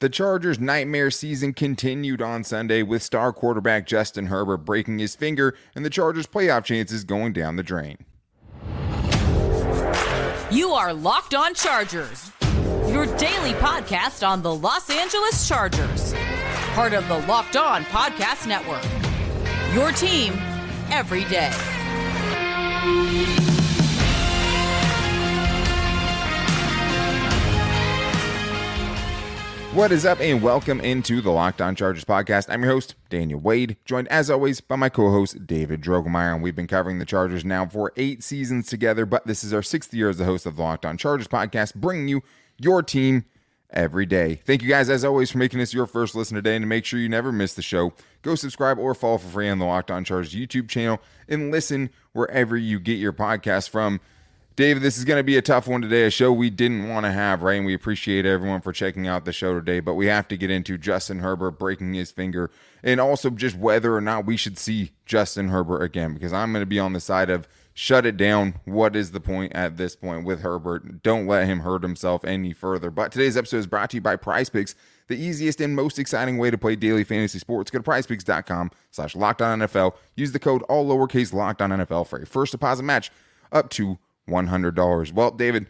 The Chargers' nightmare season continued on Sunday with star quarterback Justin Herbert breaking his finger and the Chargers' playoff chances going down the drain. You are Locked On Chargers, your daily podcast on the Los Angeles Chargers, part of the Locked On Podcast Network. Your team every day. What is up, and welcome into the Locked On Chargers podcast. I'm your host, Daniel Wade, joined as always by my co host, David Drogemeyer. And we've been covering the Chargers now for eight seasons together, but this is our sixth year as the host of the Locked On Chargers podcast, bringing you your team every day. Thank you guys, as always, for making this your first listen today. And to make sure you never miss the show, go subscribe or follow for free on the Locked On Chargers YouTube channel and listen wherever you get your podcast from. David, this is going to be a tough one today, a show we didn't want to have, right? And we appreciate everyone for checking out the show today, but we have to get into Justin Herbert breaking his finger and also just whether or not we should see Justin Herbert again, because I'm going to be on the side of shut it down. What is the point at this point with Herbert? Don't let him hurt himself any further. But today's episode is brought to you by Prize Picks, the easiest and most exciting way to play daily fantasy sports. Go to prizepicks.com slash NFL. Use the code all lowercase NFL for a first deposit match up to $100. Well, David,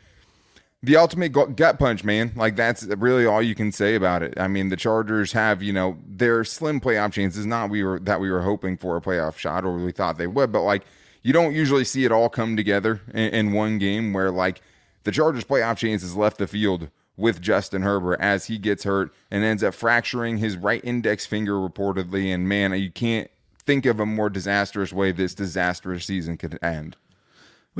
the ultimate gut punch, man. Like that's really all you can say about it. I mean, the Chargers have, you know, their slim playoff chances. Not we were that we were hoping for a playoff shot or we thought they would, but like you don't usually see it all come together in, in one game where like the Chargers playoff chances left the field with Justin Herbert as he gets hurt and ends up fracturing his right index finger reportedly. And man, you can't think of a more disastrous way this disastrous season could end.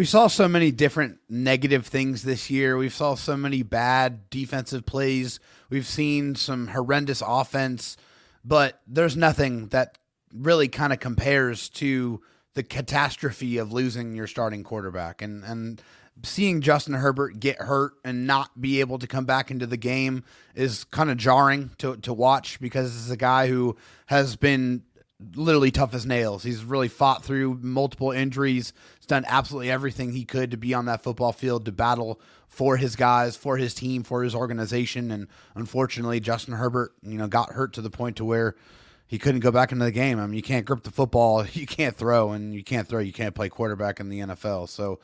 We saw so many different negative things this year. We saw so many bad defensive plays. We've seen some horrendous offense, but there's nothing that really kind of compares to the catastrophe of losing your starting quarterback and and seeing Justin Herbert get hurt and not be able to come back into the game is kind of jarring to to watch because it's a guy who has been literally tough as nails. He's really fought through multiple injuries. Done absolutely everything he could to be on that football field to battle for his guys, for his team, for his organization. And unfortunately, Justin Herbert, you know, got hurt to the point to where he couldn't go back into the game. I mean, you can't grip the football, you can't throw, and you can't throw, you can't play quarterback in the NFL. So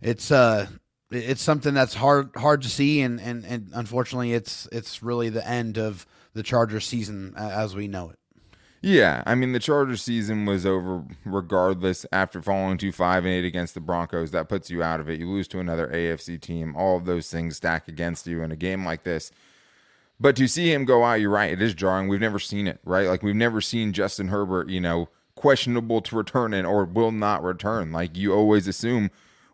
it's uh it's something that's hard hard to see and, and, and unfortunately it's it's really the end of the Chargers season as we know it. Yeah, I mean the Chargers season was over regardless after falling to 5 and 8 against the Broncos. That puts you out of it. You lose to another AFC team. All of those things stack against you in a game like this. But to see him go out, you're right, it is jarring. We've never seen it, right? Like we've never seen Justin Herbert, you know, questionable to return in or will not return. Like you always assume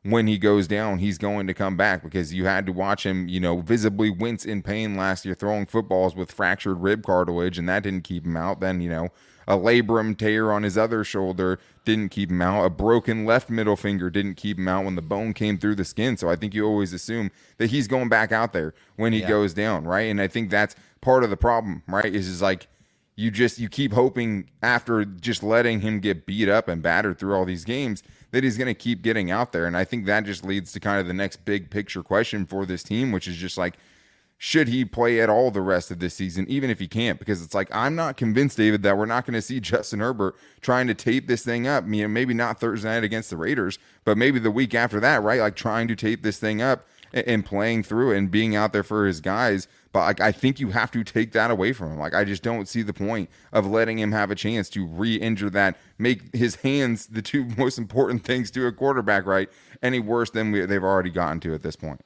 when he goes down, he's going to come back because you had to watch him, you know, visibly wince in pain last year throwing footballs with fractured rib cartilage, and that didn't keep him out. Then, you know, a labrum tear on his other shoulder didn't keep him out. A broken left middle finger didn't keep him out when the bone came through the skin. So I think you always assume that he's going back out there when he yeah. goes down, right? And I think that's part of the problem, right? Is is like you just you keep hoping after just letting him get beat up and battered through all these games that he's going to keep getting out there. And I think that just leads to kind of the next big picture question for this team, which is just like, should he play at all the rest of this season, even if he can't? Because it's like, I'm not convinced, David, that we're not going to see Justin Herbert trying to tape this thing up. You know, maybe not Thursday night against the Raiders, but maybe the week after that, right? Like trying to tape this thing up and playing through it and being out there for his guys but like, I think you have to take that away from him. Like I just don't see the point of letting him have a chance to re-injure that, make his hands the two most important things to a quarterback right any worse than we, they've already gotten to at this point.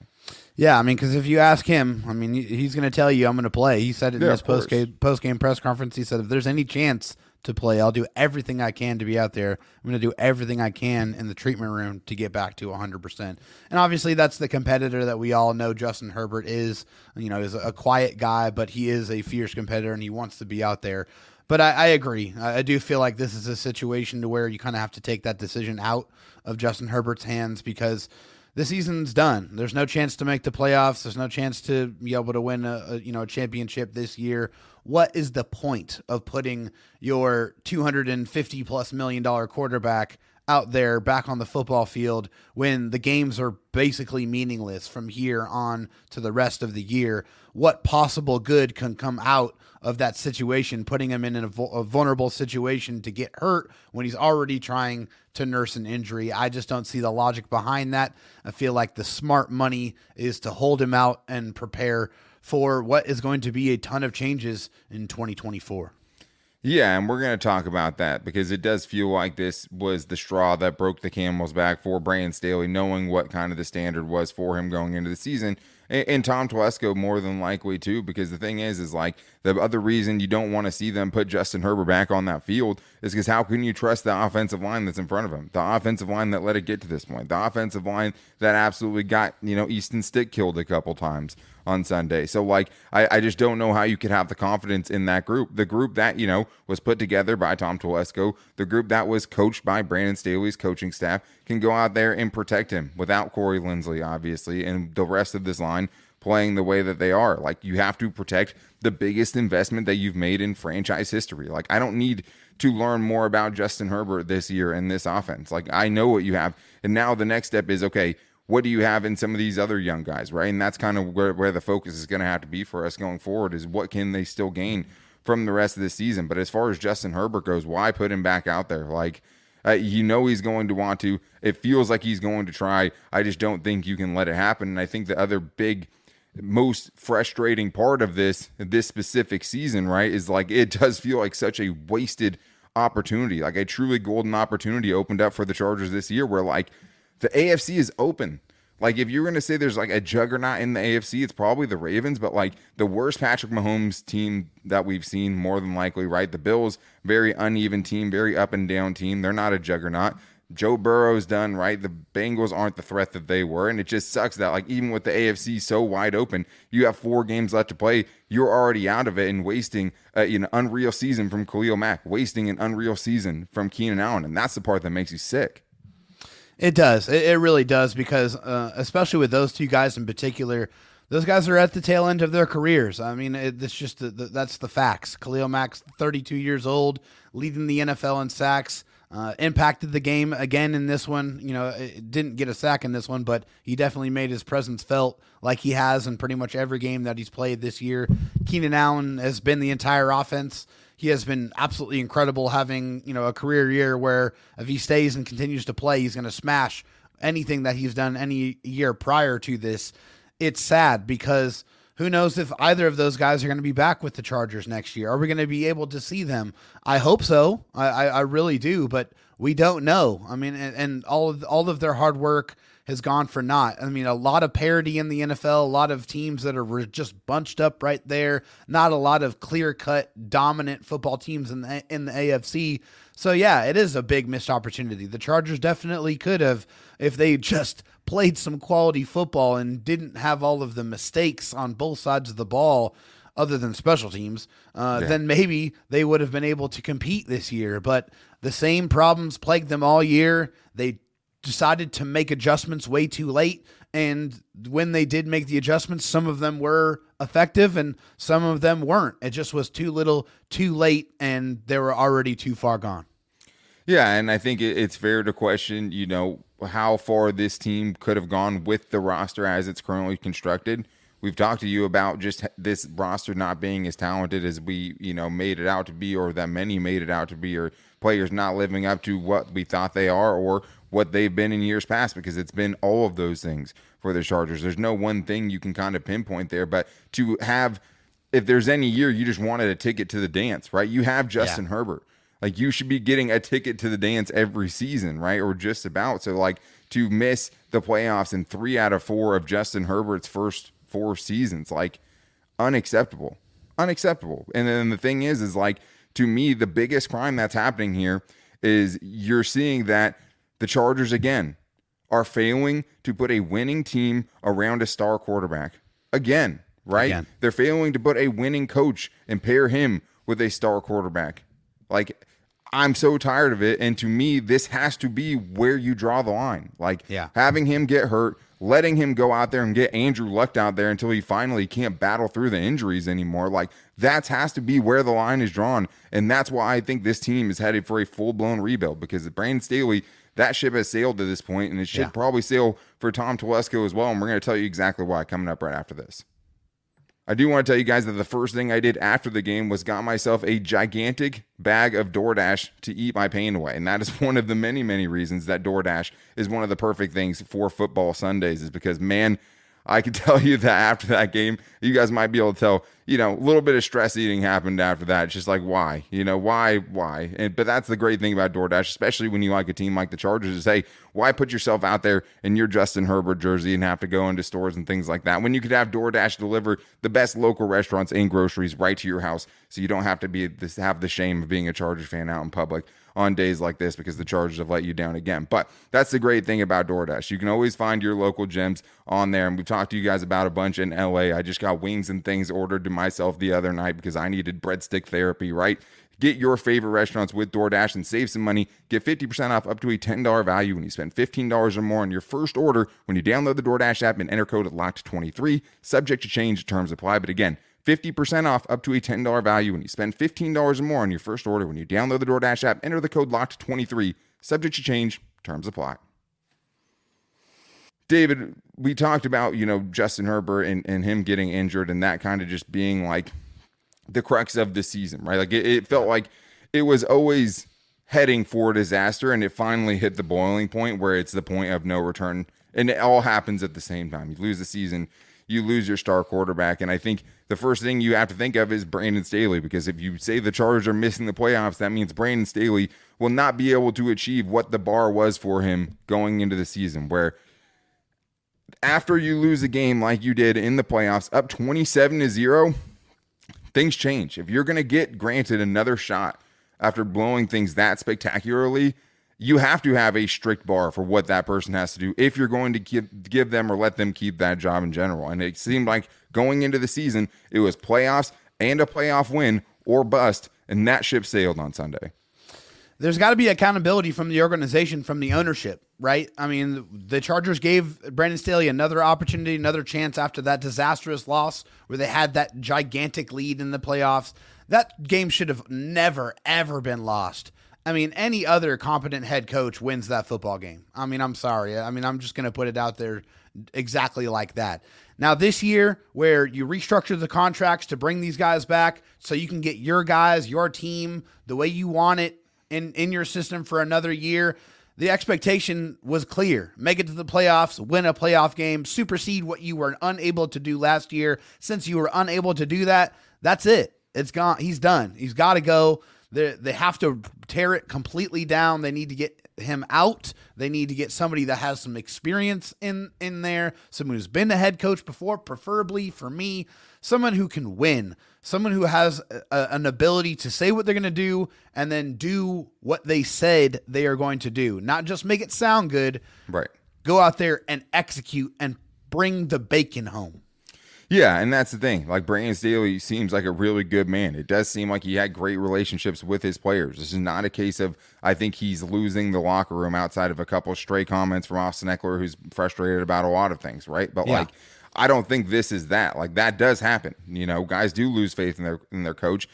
Yeah, I mean, because if you ask him, I mean, he's going to tell you I'm going to play. He said it in yeah, his post game post game press conference. He said if there's any chance to play. I'll do everything I can to be out there. I'm going to do everything I can in the treatment room to get back to 100%. And obviously, that's the competitor that we all know Justin Herbert is. You know, is a quiet guy, but he is a fierce competitor and he wants to be out there. But I, I agree. I, I do feel like this is a situation to where you kind of have to take that decision out of Justin Herbert's hands because the season's done. There's no chance to make the playoffs. There's no chance to be able to win a, a, you know a championship this year. What is the point of putting your 250 plus million dollar quarterback out there back on the football field when the games are basically meaningless from here on to the rest of the year. What possible good can come out of that situation, putting him in a, a vulnerable situation to get hurt when he's already trying to nurse an injury? I just don't see the logic behind that. I feel like the smart money is to hold him out and prepare for what is going to be a ton of changes in 2024. Yeah, and we're going to talk about that because it does feel like this was the straw that broke the camel's back for Brandon Staley, knowing what kind of the standard was for him going into the season. And, Tom Telesco more than likely too, because the thing is, is like the other reason you don't want to see them put Justin Herbert back on that field is because how can you trust the offensive line that's in front of him? The offensive line that let it get to this point, the offensive line that absolutely got, you know, Easton Stick killed a couple times on Sunday. So like I, I just don't know how you could have the confidence in that group. The group that, you know, was put together by Tom Telesco, the group that was coached by Brandon Staley's coaching staff can go out there and protect him without Corey Linsley, obviously, and the rest of this line playing the way that they are. Like you have to protect the biggest investment that you've made in franchise history. Like I don't need to learn more about Justin Herbert this year and this offense. Like I know what you have. And now the next step is okay, what do you have in some of these other young guys, right? And that's kind of where, where the focus is going to have to be for us going forward is what can they still gain from the rest of the season. But as far as Justin Herbert goes, why put him back out there? Like, uh, you know he's going to want to. It feels like he's going to try. I just don't think you can let it happen. And I think the other big, most frustrating part of this this specific season, right, is like it does feel like such a wasted opportunity, like a truly golden opportunity opened up for the Chargers this year, where like the AFC is open. Like if you're going to say there's like a juggernaut in the AFC, it's probably the Ravens, but like the worst Patrick Mahomes team that we've seen more than likely, right? The Bills, very uneven team, very up and down team. They're not a juggernaut. Joe Burrow's done, right? The Bengals aren't the threat that they were. And it just sucks that, like, even with the AFC so wide open, you have four games left to play. You're already out of it and wasting uh, an unreal season from Khalil Mack, wasting an unreal season from Keenan Allen. And that's the part that makes you sick. It does. It, it really does because, uh, especially with those two guys in particular, those guys are at the tail end of their careers. I mean, it, it's just the, the, that's the facts. Khalil Mack's 32 years old, leading the NFL in sacks. Uh, impacted the game again in this one. You know, didn't get a sack in this one, but he definitely made his presence felt like he has in pretty much every game that he's played this year. Keenan Allen has been the entire offense he has been absolutely incredible having, you know, a career year where if he stays and continues to play, he's going to smash anything that he's done any year prior to this. It's sad because who knows if either of those guys are going to be back with the Chargers next year? Are we going to be able to see them? I hope so. I, I, I really do, but we don't know. I mean, and, and all of all of their hard work has gone for naught. I mean, a lot of parity in the NFL, a lot of teams that are just bunched up right there, not a lot of clear-cut dominant football teams in the in the AFC. So yeah, it is a big missed opportunity. The Chargers definitely could have if they just played some quality football and didn't have all of the mistakes on both sides of the ball other than special teams, uh, yeah. then maybe they would have been able to compete this year. But the same problems plagued them all year. They decided to make adjustments way too late. And when they did make the adjustments, some of them were effective and some of them weren't. It just was too little, too late, and they were already too far gone. Yeah, and I think it's fair to question, you know, how far this team could have gone with the roster as it's currently constructed. We've talked to you about just this roster not being as talented as we, you know, made it out to be, or that many made it out to be, or players not living up to what we thought they are, or what they've been in years past because it's been all of those things for the Chargers. There's no one thing you can kind of pinpoint there, but to have if there's any year you just wanted a ticket to the dance, right? You have Justin yeah. Herbert. Like you should be getting a ticket to the dance every season, right? Or just about. So like to miss the playoffs in 3 out of 4 of Justin Herbert's first 4 seasons, like unacceptable. Unacceptable. And then the thing is is like to me the biggest crime that's happening here is you're seeing that the Chargers again are failing to put a winning team around a star quarterback. Again, right? Again. They're failing to put a winning coach and pair him with a star quarterback. Like I'm so tired of it and to me this has to be where you draw the line. Like yeah. having him get hurt, letting him go out there and get Andrew Luck out there until he finally can't battle through the injuries anymore. Like that has to be where the line is drawn and that's why I think this team is headed for a full-blown rebuild because Brandon Staley that ship has sailed to this point, and it should Yeah. probably sail for Tom Telesco as well. And we're going to tell you exactly why coming up right after this. I do want to tell you guys that the first thing I did after the game was got myself a gigantic bag of DoorDash to eat my pain away. And that is one of the many, many reasons that DoorDash is one of the perfect things for football Sundays, is because, man, I can tell you that after that game, you guys might be able to tell, you know, a little bit of stress eating happened after that. It's just like, why? You know, why? Why? And, but that's the great thing about DoorDash, especially when you like a team like the Chargers, is hey, why put yourself out there in your Justin Herbert jersey and have to go into stores and things like that when you could have DoorDash deliver the best local restaurants and groceries right to your house so you don't have to be this have the shame of being a Chargers fan out in public on days like this because the Chargers have let you down again. But that's the great thing about DoorDash. You can always find your local gems on there. And we've talked to you guys about a bunch in LA. I just got wings and things ordered to myself the other night because I needed breadstick therapy, right? Get your favorite restaurants with DoorDash and save some money. Get 50% off up to a $10 value when you spend $15 or more on your first order when you download the DoorDash app and enter code LOCKED23. Subject to change, terms apply. But again, 50% off up to a $10 value when you spend $15 or more on your first order when you download the DoorDash app, enter the code LOCKED23. Subject to change, terms apply. David, we talked about, you know, Justin Herbert and, and him getting injured and that kind of just being like the crux of the season, right? Like it, it felt like it was always heading for disaster and it finally hit the boiling point where it's the point of no return. And it all happens at the same time. You lose the season, you lose your star quarterback. And I think the first thing you have to think of is Brandon Staley, because if you say the Chargers are missing the playoffs, that means Brandon Staley will not be able to achieve what the bar was for him going into the season, where after you lose a game like you did in the playoffs, up 27 to 0, things change. If you're going to get granted another shot after blowing things that spectacularly, you have to have a strict bar for what that person has to do if you're going to give, give them or let them keep that job in general. And it seemed like going into the season, it was playoffs and a playoff win or bust, and that ship sailed on Sunday. There's got to be accountability from the organization, from the ownership, right? I mean, the Chargers gave Brandon Staley another opportunity, another chance after that disastrous loss where they had that gigantic lead in the playoffs. That game should have never, ever been lost. I mean, any other competent head coach wins that football game. I mean, I'm sorry. I mean, I'm just going to put it out there exactly like that. Now, this year, where you restructure the contracts to bring these guys back so you can get your guys, your team, the way you want it in, in your system for another year, the expectation was clear. Make it to the playoffs, win a playoff game, supersede what you were unable to do last year. Since you were unable to do that, that's it. It's gone. He's done. He's got to go. They they have to tear it completely down. They need to get him out. They need to get somebody that has some experience in in there, someone who's been a head coach before, preferably for me, someone who can win, someone who has a, an ability to say what they're going to do and then do what they said they are going to do. Not just make it sound good. Right. Go out there and execute and bring the bacon home. Yeah, and that's the thing. Like Brandon Staley seems like a really good man. It does seem like he had great relationships with his players. This is not a case of I think he's losing the locker room outside of a couple of stray comments from Austin Ekeler, who's frustrated about a lot of things, right? But Yeah. like, I don't think this is that. Like that does happen. You know, guys do lose faith in their in their coach.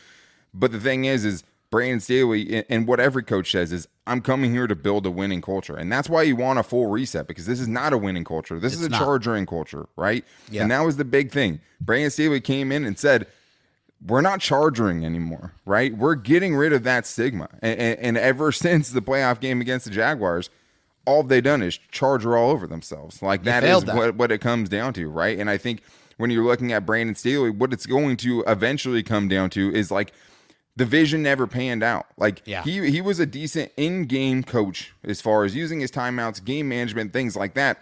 But the thing is, is Brandon Staley and what every coach says is, I'm coming here to build a winning culture. And that's why you want a full reset because this is not a winning culture. This is a not. chargering culture, right? Yeah. And that was the big thing. Brandon Staley came in and said, we're not chargering anymore, right? We're getting rid of that stigma. And, and, and ever since the playoff game against the Jaguars, all they've done is charger all over themselves. Like that is that. what, what it comes down to, right? And I think when you're looking at Brandon Staley, what it's going to eventually come down to is like the vision never panned out. Like Yeah. he he was a decent in-game coach as far as using his timeouts, game management, things like that.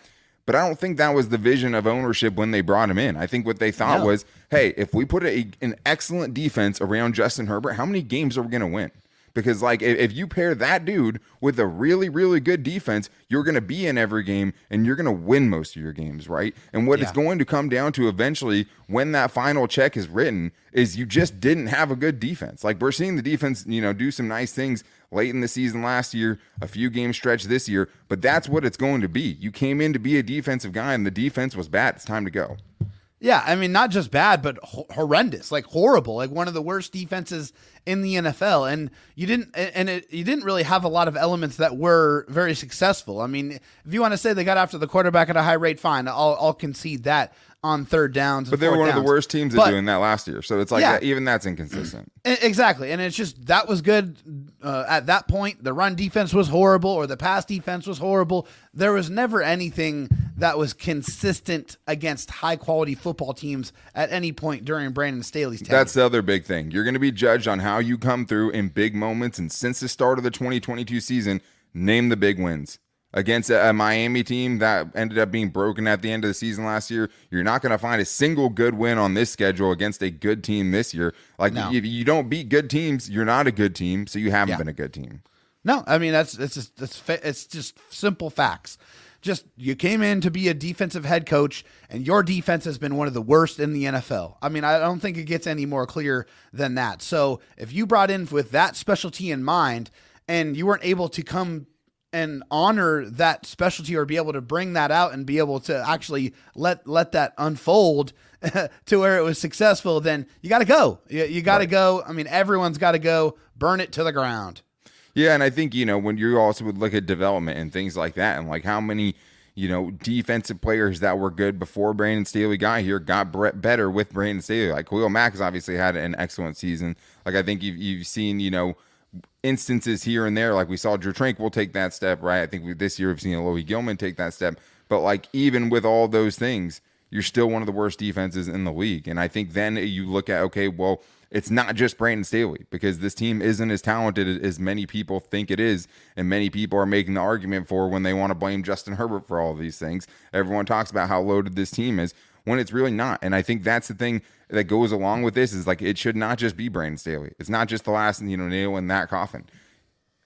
But I don't think that was the vision of ownership when they brought him in. I think what they thought No. was, hey, if we put a, an excellent defense around Justin Herbert, how many games are we going to win? Because like if, if you pair that dude with a really really good defense, you're going to be in every game and you're going to win most of your games, right? And what it's going to come down to eventually when that final check is written is you just didn't have a good defense. Like we're seeing the defense, you know, do some nice things late in the season last year, a few game stretch this year, but that's what it's going to be. You came in to be a defensive guy and the defense was bad. It's time to go. Yeah, I mean, not just bad, but ho- horrendous, like horrible, like one of the worst defenses in the NFL. And you didn't, and it, you didn't really have a lot of elements that were very successful. I mean, if you want to say they got after the quarterback at a high rate, fine, I'll, I'll concede that on third downs. But they were one downs. of the worst teams at doing that last year. So it's like yeah, that, even that's inconsistent. Exactly. And it's just that was good uh, at that point. The run defense was horrible or the pass defense was horrible. There was never anything that was consistent against high quality football teams at any point during Brandon Staley's tenure. That's the other big thing. You're going to be judged on how you come through in big moments. And since the start of the 2022 season, name the big wins against a, a, Miami team that ended up being broken at the end of the season last year. You're not going to find a single good win on this schedule against a good team this year. Like no. if you don't beat good teams, you're not a good team, so you haven't yeah. been a good team. No, I mean that's it's just it's it's just simple facts. Just you came in to be a defensive head coach, and your defense has been one of the worst in the NFL. I mean, I don't think it gets any more clear than that. So if you brought in with that specialty in mind, and you weren't able to come and honor that specialty or be able to bring that out and be able to actually let let that unfold to where it was successful then you got to go you, you got to right. go i mean everyone's got to go burn it to the ground yeah and i think you know when you also would look at development and things like that and like how many you know defensive players that were good before brandon staley got here got better with brandon staley like khalil mack has obviously had an excellent season like i think you've, you've seen you know instances here and there. Like we saw Drue Tranquill take that step, right? I think we, this year we've seen Alohi Gilman take that step. But like even with all those things, you're still one of the worst defenses in the league. And I think then you look at okay, well, it's not just Brandon Staley because this team isn't as talented as many people think it is, and many people are making the argument for when they want to blame Justin Herbert for all of these things. Everyone talks about how loaded this team is when it's really not. And I think that's the thing that goes along with this is like it should not just be Brandon Staley. It's not just the last you know nail in that coffin.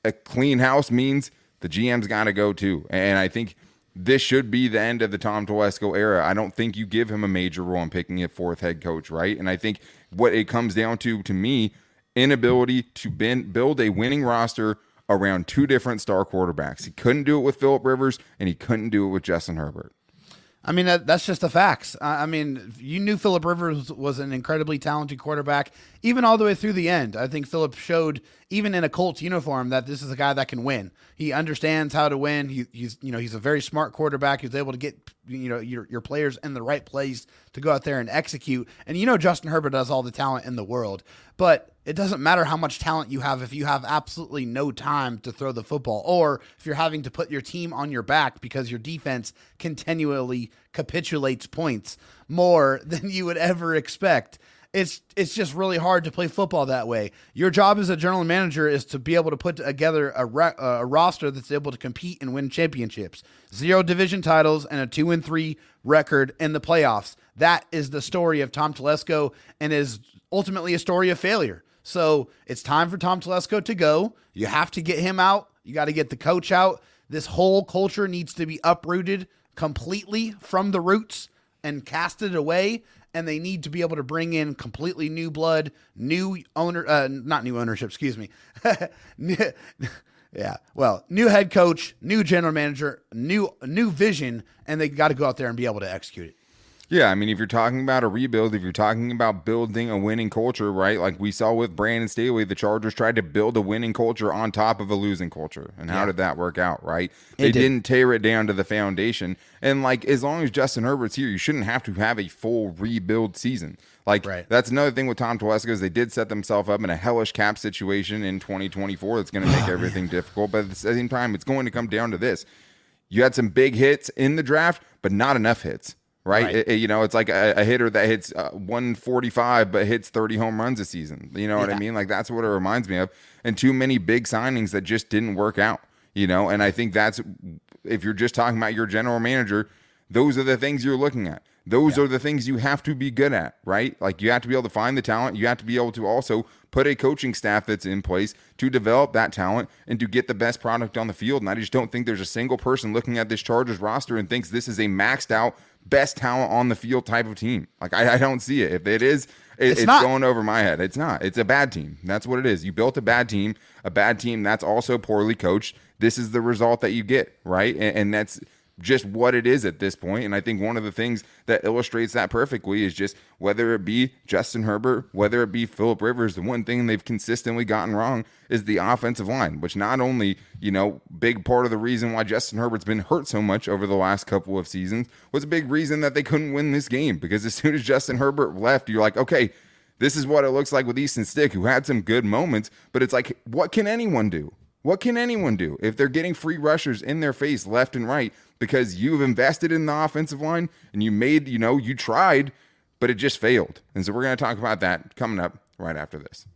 A clean house means the GM's got to go too, and I think this should be the end of the Tom Telesco era. I don't think you give him a major role in picking a fourth head coach, right? And I think what it comes down to, to me, inability to build a winning roster around two different star quarterbacks. He couldn't do it with Philip Rivers, and he couldn't do it with Justin Herbert. I mean, that, that's just the facts. I mean, you knew Philip Rivers was an incredibly talented quarterback, even all the way through the end. I think Philip showed, even in a Colts uniform, that this is a guy that can win. He understands how to win. He, he's, you know, he's a very smart quarterback. He's able to get, you know, your, your players in the right place to go out there and execute. And you know, Justin Herbert has all the talent in the world, but it doesn't matter how much talent you have if you have absolutely no time to throw the football or if you're having to put your team on your back because your defense continually capitulates points more than you would ever expect. It's it's just really hard to play football that way. Your job as a general manager is to be able to put together a, a roster that's able to compete and win championships. Zero division titles and a 2 and 3 record in the playoffs. That is the story of Tom Telesco and is ultimately a story of failure. So it's time for Tom Telesco to go. You have to get him out. You got to get the coach out. This whole culture needs to be uprooted completely from the roots and casted away. And they need to be able to bring in completely new blood, new owner, uh, not new ownership, excuse me. yeah, well, new head coach, new general manager, new new vision, and they got to go out there and be able to execute it. Yeah, I mean, if you're talking about a rebuild, if you're talking about building a winning culture, right? Like we saw with Brandon Staley, the Chargers tried to build a winning culture on top of a losing culture. And how yeah. did that work out, right? They did. didn't tear it down to the foundation. And like, as long as Justin Herbert's here, you shouldn't have to have a full rebuild season. Like, right. that's another thing with Tom Telesco is they did set themselves up in a hellish cap situation in 2024 that's going to make everything difficult. But at the same time, it's going to come down to this. You had some big hits in the draft, but not enough hits right? right. It, you know, it's like a, a hitter that hits uh, 145 but hits 30 home runs a season. You know yeah. what I mean? Like that's what it reminds me of. And too many big signings that just didn't work out. You know, and I think that's if you're just talking about your general manager, those are the things you're looking at. Those yeah. are the things you have to be good at, right? Like you have to be able to find the talent. You have to be able to also put a coaching staff that's in place to develop that talent and to get the best product on the field. And I just don't think there's a single person looking at this Chargers roster and thinks this is a maxed out best talent on the field type of team. Like I, I don't see it. If it is, it, it's, it's going over my head. It's not. It's a bad team. That's what it is. You built a bad team, a bad team that's also poorly coached. This is the result that you get, right? And, and that's just what it is at this point. And I think one of the things that illustrates that perfectly is just whether it be Justin Herbert, whether it be Philip Rivers, the one thing they've consistently gotten wrong is the offensive line, which not only, you know, big part of the reason why Justin Herbert's been hurt so much over the last couple of seasons was a big reason that they couldn't win this game because as soon as Justin Herbert left, you're like, okay, this is what it looks like with Easton Stick, who had some good moments, but it's like, what can anyone do? What can anyone do if they're getting free rushers in their face left and right because you've invested in the offensive line and you made, you know, you tried, but it just failed. And so we're going to talk about that coming up right after this.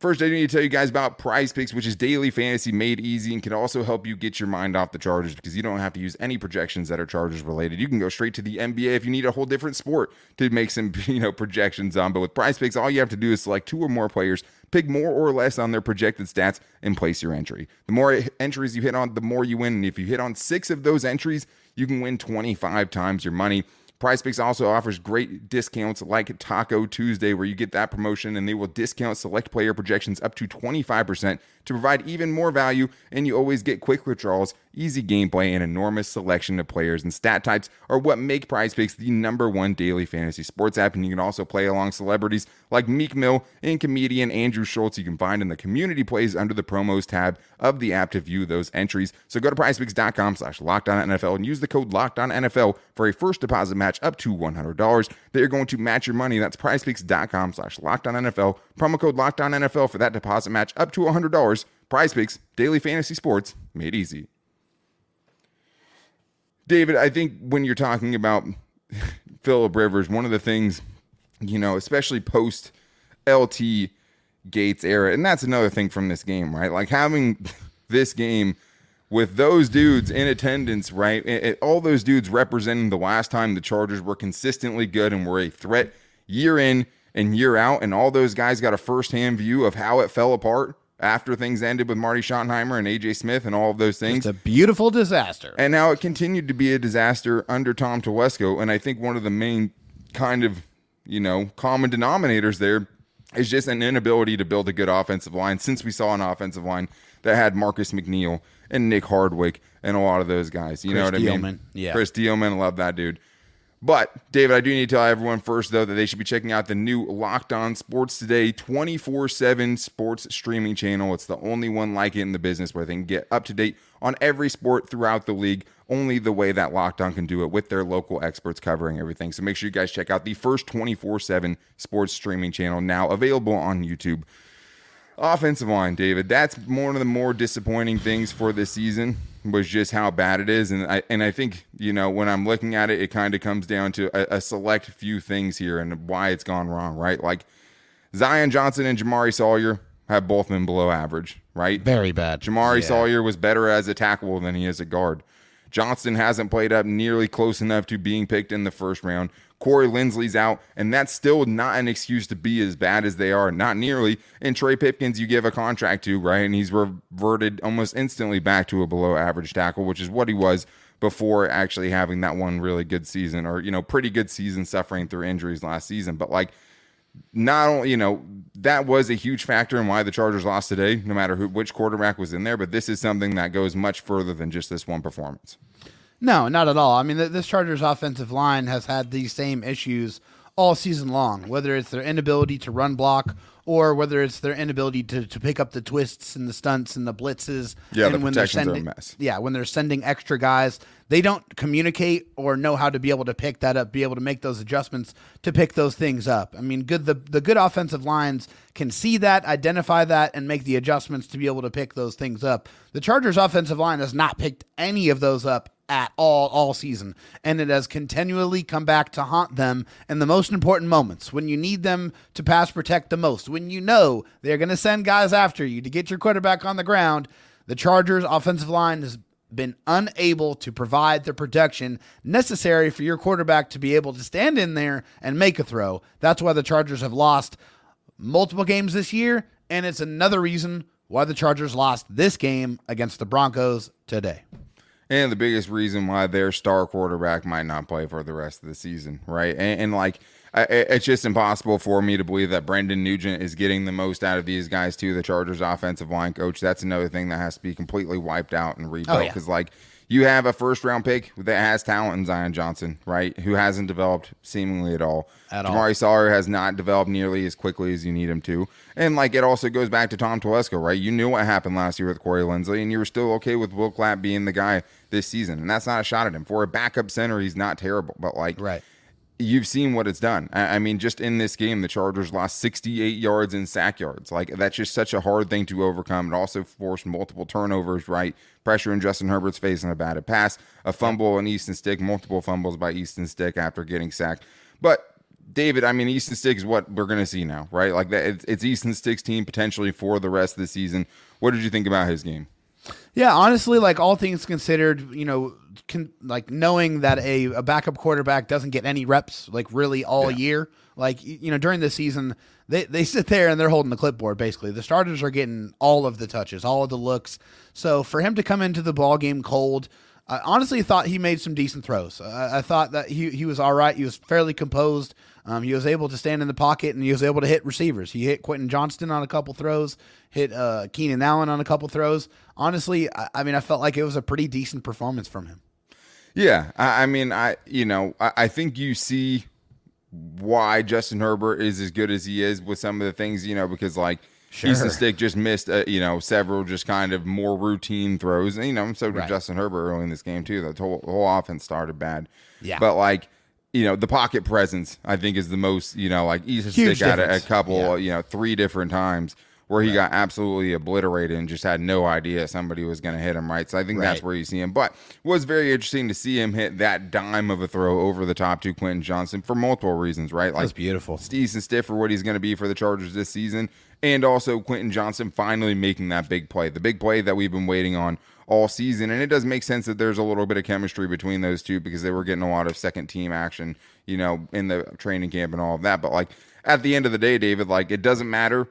First, I need to tell you guys about Prize Picks, which is daily fantasy made easy and can also help you get your mind off the Chargers because you don't have to use any projections that are Chargers related. You can go straight to the NBA if you need a whole different sport to make some, you know, projections on. But with Prize Picks, all you have to do is select two or more players, pick more or less on their projected stats, and place your entry. The more entries you hit on, the more you win. And if you hit on six of those entries, you can win 25 times your money. PrizePicks also offers great discounts like Taco Tuesday, where you get that promotion and they will discount select player projections up to 25% to provide even more value. And you always get quick withdrawals, easy gameplay, and enormous selection of players and stat types are what make PrizePicks the number one daily fantasy sports app. And you can also play along celebrities like Meek Mill and comedian Andrew Schulz. You can find in the community plays under the promos tab of the app to view those entries. So go to prizepicks.com slash NFL and use the code NFL for a first deposit match up to $100 that you're going to match your money. That's prizepicks.com slash NFL. Promo code NFL for that deposit match up to $100. PrizePicks, daily fantasy sports made easy. David, I think when you're talking about Philip Rivers, one of the things, you know, especially post LT Gates era, and that's another thing from this game, right? Like having this game with those dudes in attendance, right? It, it, all those dudes representing the last time the Chargers were consistently good and were a threat year in and year out, and all those guys got a firsthand view of how it fell apart after things ended with Marty Schottenheimer and AJ Smith and all of those things. It's a beautiful disaster. And now it continued to be a disaster under Tom Telesco. And I think one of the main kind of, you know, common denominators there is just an inability to build a good offensive line since we saw an offensive line that had Marcus McNeill and Nick Hardwick and a lot of those guys. You Kris know what Dielman. I mean? Yeah. Kris Dielman, love that dude. But David, I do need to tell everyone first though that they should be checking out the new Locked On Sports Today 24/7 sports streaming channel. It's the only one like it in the business where they can get up to date on every sport throughout the league, only the way that Locked On can do it with their local experts covering everything. So make sure you guys check out the first 24/7 sports streaming channel now available on YouTube. Offensive line, David. That's one of the more disappointing things for this season was just how bad it is, and I and I think you know when I'm looking at it, it kind of comes down to a, a, select few things here and why it's gone wrong. Right, like Zion Johnson and Jamaree Salyer have both been below average. Right, very bad. Jamaree Yeah. Salyer was better as a tackle than he is a guard. Johnston hasn't played up nearly close enough to being picked in the first round. Corey Linsley's out, and that's still not an excuse to be as bad as they are, not nearly. And Trey Pipkins, you give a contract to, right? And he's reverted almost instantly back to a below average tackle, which is what he was before actually having that one really good season or, you know, pretty good season suffering through injuries last season. But like, not only you know that was a huge factor in why the Chargers lost today, no matter who which quarterback was in there. But this is something that goes much further than just this one performance. No, not at all. I mean, this Chargers offensive line has had these same issues all season long, whether it's their inability to run block or whether it's their inability to, to pick up the twists and the stunts and the blitzes. Yeah, and the when they're protections are a sending, mess. Yeah, when they're sending extra guys, they don't communicate or know how to be able to pick that up, be able to make those adjustments to pick those things up. I mean, good the the good offensive lines can see that, identify that, and make the adjustments to be able to pick those things up. The Chargers offensive line has not picked any of those up at all all season. And it has continually come back to haunt them in the most important moments when you need them to pass protect the most when you know they're going to send guys after you to get your quarterback on the ground. The chargers offensive line has been unable to provide the protection necessary for your quarterback to be able to stand in there and make a throw. That's why the chargers have lost multiple games this year and it's another reason why the chargers lost this game against the broncos today And the biggest reason why their star quarterback might not play for the rest of the season, right? And, and like, I, it's just impossible for me to believe that Brendan Nugent is getting the most out of these guys too. The Chargers offensive line coach. That's another thing that has to be completely wiped out and rebuilt Oh, yeah. because, like, you have a first round pick that has talent in Zion Johnson, right? Who hasn't developed seemingly at all. At all. Jamaree Salyer has not developed nearly as quickly as you need him to. And like it also goes back to Tom Telesco, right? You knew what happened last year with Corey Linsley, and you were still okay with Will Clapp being the guy this season. And that's not a shot at him. For a backup center, he's not terrible. But like Right. You've seen what it's done. I, mean, just in this game, the Chargers lost 68 yards in sack yards. Like that's just such a hard thing to overcome. It also forced multiple turnovers, right? Pressure in Justin Herbert's face and a batted pass, a fumble and Easton Stick, multiple fumbles by Easton Stick after getting sacked. But David, I mean, Easton Stick is what we're going to see now, right? Like that, it's Easton Stick's team potentially for the rest of the season. What did you think about his game? Yeah, honestly, like all things considered, you know, can, like knowing that a, a backup quarterback doesn't get any reps, like really all year, like you know, during the season, they they sit there and they're holding the clipboard. Basically, the starters are getting all of the touches, all of the looks. So for him to come into the ball game cold. I honestly thought he made some decent throws. I, I thought that he, he was all right. He was fairly composed. Um, he was able to stand in the pocket and he was able to hit receivers. He hit Quentin Johnston on a couple throws, hit uh, Keenan Allen on a couple throws. Honestly, I, I mean, I felt like it was a pretty decent performance from him. Yeah, I, I mean, I you know, I, I think you see why Justin Herbert is as good as he is with some of the things, you know, because like Easton Stick just missed, uh, you know, several just kind of more routine throws, and you know, so did Right. Justin Herbert early in this game too. The whole, the whole offense started bad, Yeah. but like. You know, the pocket presence, I think, is the most, you know, like Easton Huge Stick had a, a couple, Yeah. you know, three different times where he got absolutely obliterated and just had no idea somebody was going to hit him, right? So I think that's where you see him. But it was very interesting to see him hit that dime of a throw over the top to Quentin Johnston for multiple reasons, right? Like beautiful. Steve's and stiff for what he's going to be for the Chargers this season, and also Quentin Johnston finally making that big play, the big play that we've been waiting on all season. And it does make sense that there's a little bit of chemistry between those two because they were getting a lot of second team action, you know, in the training camp and all of that. But like at the end of the day, David, like it doesn't matter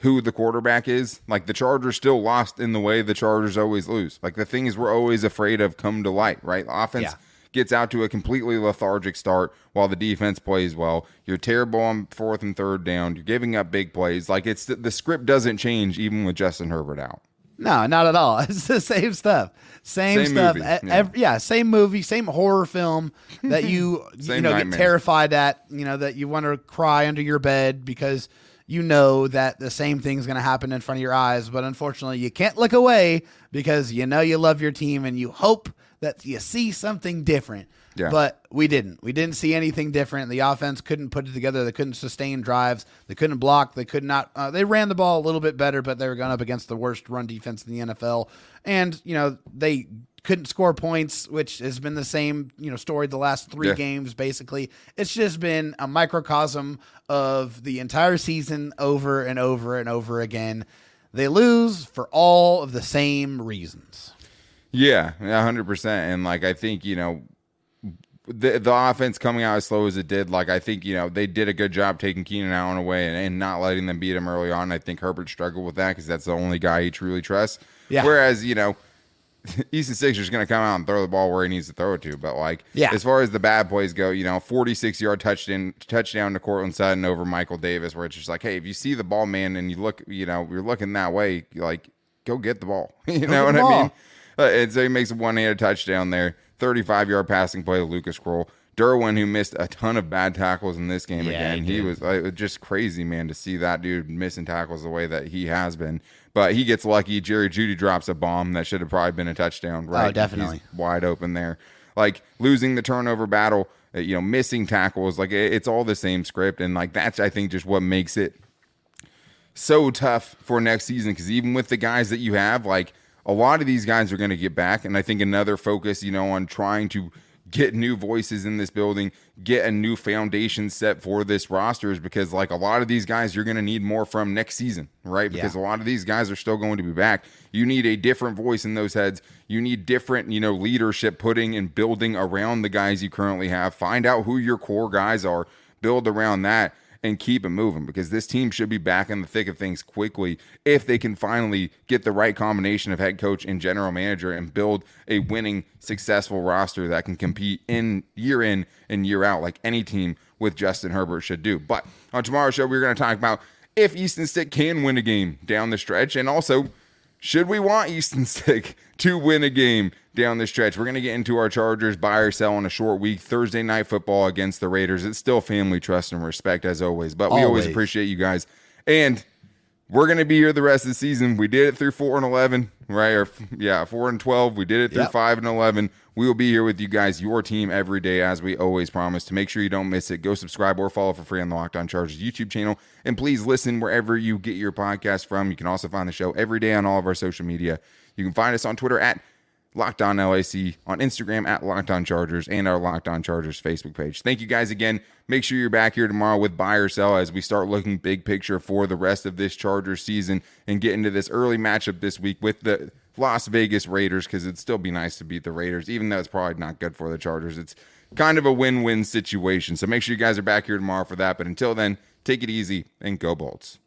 who the quarterback is. Like the Chargers still lost in the way the Chargers always lose. Like the things we're always afraid of come to light, right? Offense Yeah. gets out to a completely lethargic start while the defense plays well. You're terrible on fourth and third down. You're giving up big plays. Like it's the script doesn't change even with Justin Herbert out. No, not at all. It's the same stuff. Same, Same stuff. movie, yeah. yeah, same movie, same horror film that you you know nightmare. get terrified at. You know that you want to cry under your bed because you know that the same thing's going to happen in front of your eyes. But unfortunately, you can't look away because you know you love your team and you hope that you see something different. Yeah. But we didn't. We didn't see anything different. The offense couldn't put it together. They couldn't sustain drives. They couldn't block. They could not. Uh, they ran the ball a little bit better, but they were going up against the worst run defense in the NFL. And you know they couldn't score points, which has been the same you know story the last three Yeah. games. Basically, it's just been a microcosm of the entire season over and over and over again. They lose for all of the same reasons. Yeah, hundred percent. And like I think you know, the the offense coming out as slow as it did, like I think you know they did a good job taking Keenan Allen away and, and not letting them beat him early on. I think Herbert struggled with that because that's the only guy he truly trusts. Yeah. Whereas you know. Easton Stick is going to come out and throw the ball where he needs to throw it to, but like, Yeah. as far as the bad plays go, you know, forty-six yard touchdown touchdown to Courtland Sutton over Michael Davis, where it's just like, hey, if you see the ball, man, and you look, you know, you're looking that way, like, go get the ball. you know what the I mean? Uh, and so he makes a one-handed touchdown there. 35-yard passing play to Lucas Krull. Derwin, who missed a ton of bad tackles in this game Yeah, again, he he was uh, it was just crazy, man, to see that dude missing tackles the way that he has been. But he gets lucky. Jerry Jeudy drops a bomb that should have probably been a touchdown. Right? Oh, definitely. He's wide open there. Like losing the turnover battle, uh, you know, missing tackles. Like it- it's all the same script, and like that's I think just what makes it so tough for next season because even with the guys that you have, like a lot of these guys are going to get back, and I think another focus, you know, on trying to get new voices in this building, get a new foundation set for this roster is because like a lot of these guys you're going to need more from next season, right? Because Yeah. a lot of these guys are still going to be back. You need a different voice in those heads. You need different, you know, leadership putting and building around the guys you currently have. Find out who your core guys are, build around that and keep it moving because this team should be back in the thick of things quickly if they can finally get the right combination of head coach and general manager and build a winning, successful roster that can compete in year in and year out like any team with Justin Herbert should do. But on tomorrow's show, we're going to talk about if Easton Stick can win a game down the stretch and also should we want Easton Stick to win a game down the stretch? We're going to get into our Chargers buy or sell on a short week. Thursday night football against the Raiders. It's still family trust and respect as always, but we always, Always. appreciate you guys. And we're going to be here the rest of the season. We did it through 4 and 11, right? Or yeah, 4 and 12. We did it through Yep. 5 and 11. We will be here with you guys, your team every day as we always promise. To make sure you don't miss it, go subscribe or follow for free on the Locked On Chargers YouTube channel and please listen wherever you get your podcast from. You can also find the show every day on all of our social media. You can find us on Twitter at Locked On LAC, on Instagram at Locked On Chargers, and our Locked On Chargers Facebook page. Thank you guys again. Make sure you're back here tomorrow with buy or sell as we start looking big picture for the rest of this Chargers season and get into this early matchup this week with the Las Vegas Raiders because it'd still be nice to beat the Raiders, even though it's probably not good for the Chargers. It's kind of a win win situation. So make sure you guys are back here tomorrow for that. But until then, take it easy and go Bolts.